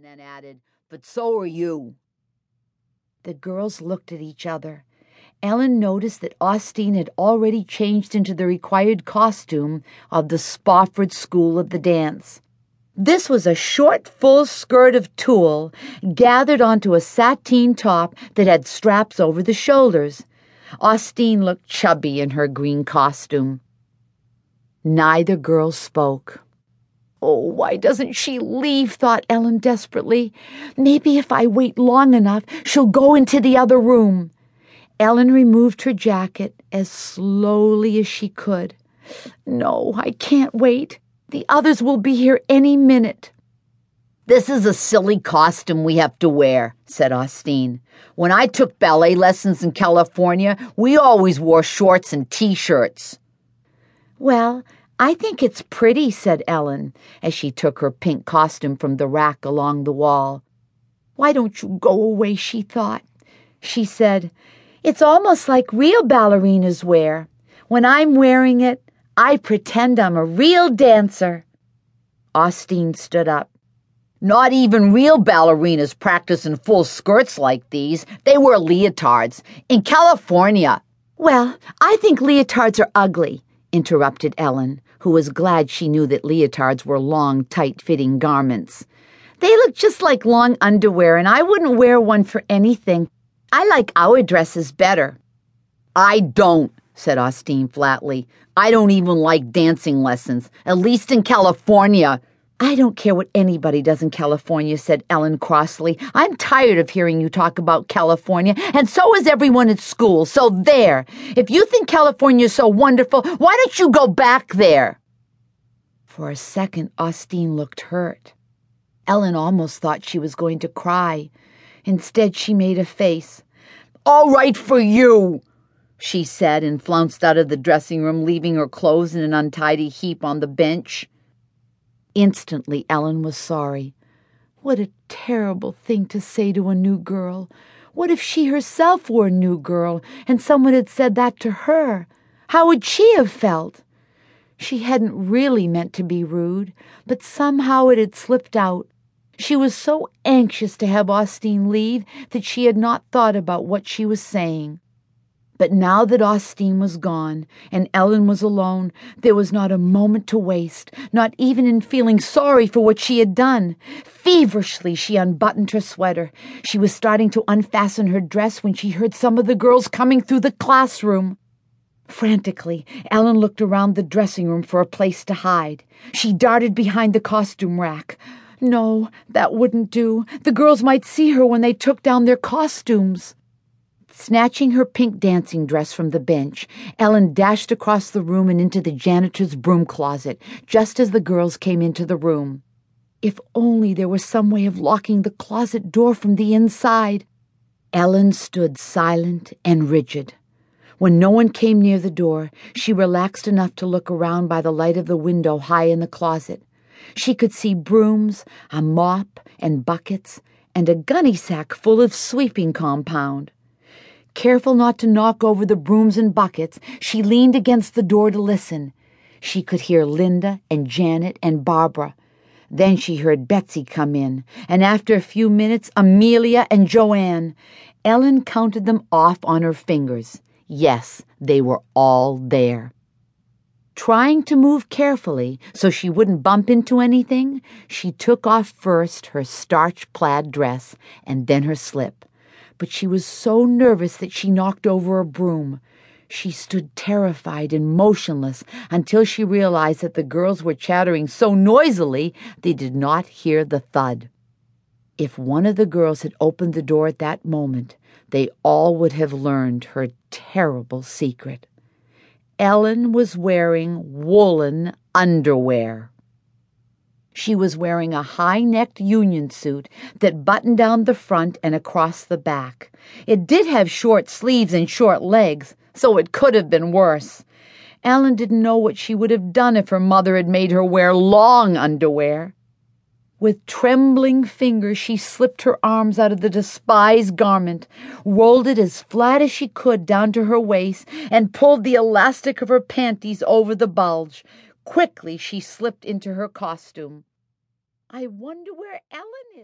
and then added, But so are you. The girls looked at each other. Ellen noticed that Austine had already changed into the required costume of the Spofford School of the Dance. This was a short, full skirt of tulle gathered onto a sateen top that had straps over the shoulders. Austine looked chubby in her green costume. Neither girl spoke. Oh, why doesn't she leave? thought Ellen desperately. Maybe if I wait long enough, she'll go into the other room. Ellen removed her jacket as slowly as she could. No, I can't wait. The others will be here any minute. This is a silly costume we have to wear, said Austine. When I took ballet lessons in California, we always wore shorts and t shirts. Well, I think it's pretty, said Ellen, as she took her pink costume from the rack along the wall. Why don't you go away? she thought. She said, It's almost like real ballerinas wear. When I'm wearing it, I pretend I'm a real dancer. Austine stood up. Not even real ballerinas practice in full skirts like these. They wear leotards. In California. Well, I think leotards are ugly, interrupted Ellen who was glad she knew that leotards were long, tight fitting garments. They look just like long underwear, and I wouldn't wear one for anything. I like our dresses better. I don't, said Austine flatly. I don't even like dancing lessons, at least in California. I don't care what anybody does in California, said Ellen crossly. I'm tired of hearing you talk about California, and so is everyone at school. So there. If you think California is so wonderful, why don't you go back there? For a second, Austine looked hurt. Ellen almost thought she was going to cry. Instead, she made a face. All right for you, she said, and flounced out of the dressing room, leaving her clothes in an untidy heap on the bench. Instantly, Ellen was sorry. What a terrible thing to say to a new girl. What if she herself were a new girl and someone had said that to her? How would she have felt? She hadn't really meant to be rude, but somehow it had slipped out. She was so anxious to have Austine leave that she had not thought about what she was saying. But now that Austine was gone and Ellen was alone, there was not a moment to waste, not even in feeling sorry for what she had done. Feverishly, she unbuttoned her sweater. She was starting to unfasten her dress when she heard some of the girls coming through the classroom. Frantically, Ellen looked around the dressing room for a place to hide. She darted behind the costume rack. No, that wouldn't do. The girls might see her when they took down their costumes. Snatching her pink dancing dress from the bench, Ellen dashed across the room and into the janitor's broom closet just as the girls came into the room. If only there was some way of locking the closet door from the inside. Ellen stood silent and rigid. When no one came near the door, she relaxed enough to look around by the light of the window high in the closet. She could see brooms, a mop, and buckets, and a gunny sack full of sweeping compound. Careful not to knock over the brooms and buckets, she leaned against the door to listen. She could hear Linda and Janet and Barbara. Then she heard Betsy come in, and after a few minutes, Amelia and Joanne. Ellen counted them off on her fingers. Yes, they were all there. Trying to move carefully so she wouldn't bump into anything, she took off first her starch plaid dress and then her slip but she was so nervous that she knocked over a broom. She stood terrified and motionless until she realized that the girls were chattering so noisily they did not hear the thud. If one of the girls had opened the door at that moment, they all would have learned her terrible secret. Ellen was wearing woolen underwear. She was wearing a high necked union suit that buttoned down the front and across the back. It did have short sleeves and short legs, so it could have been worse. Ellen didn't know what she would have done if her mother had made her wear long underwear. With trembling fingers, she slipped her arms out of the despised garment, rolled it as flat as she could down to her waist, and pulled the elastic of her panties over the bulge. Quickly, she slipped into her costume. I wonder where Ellen is.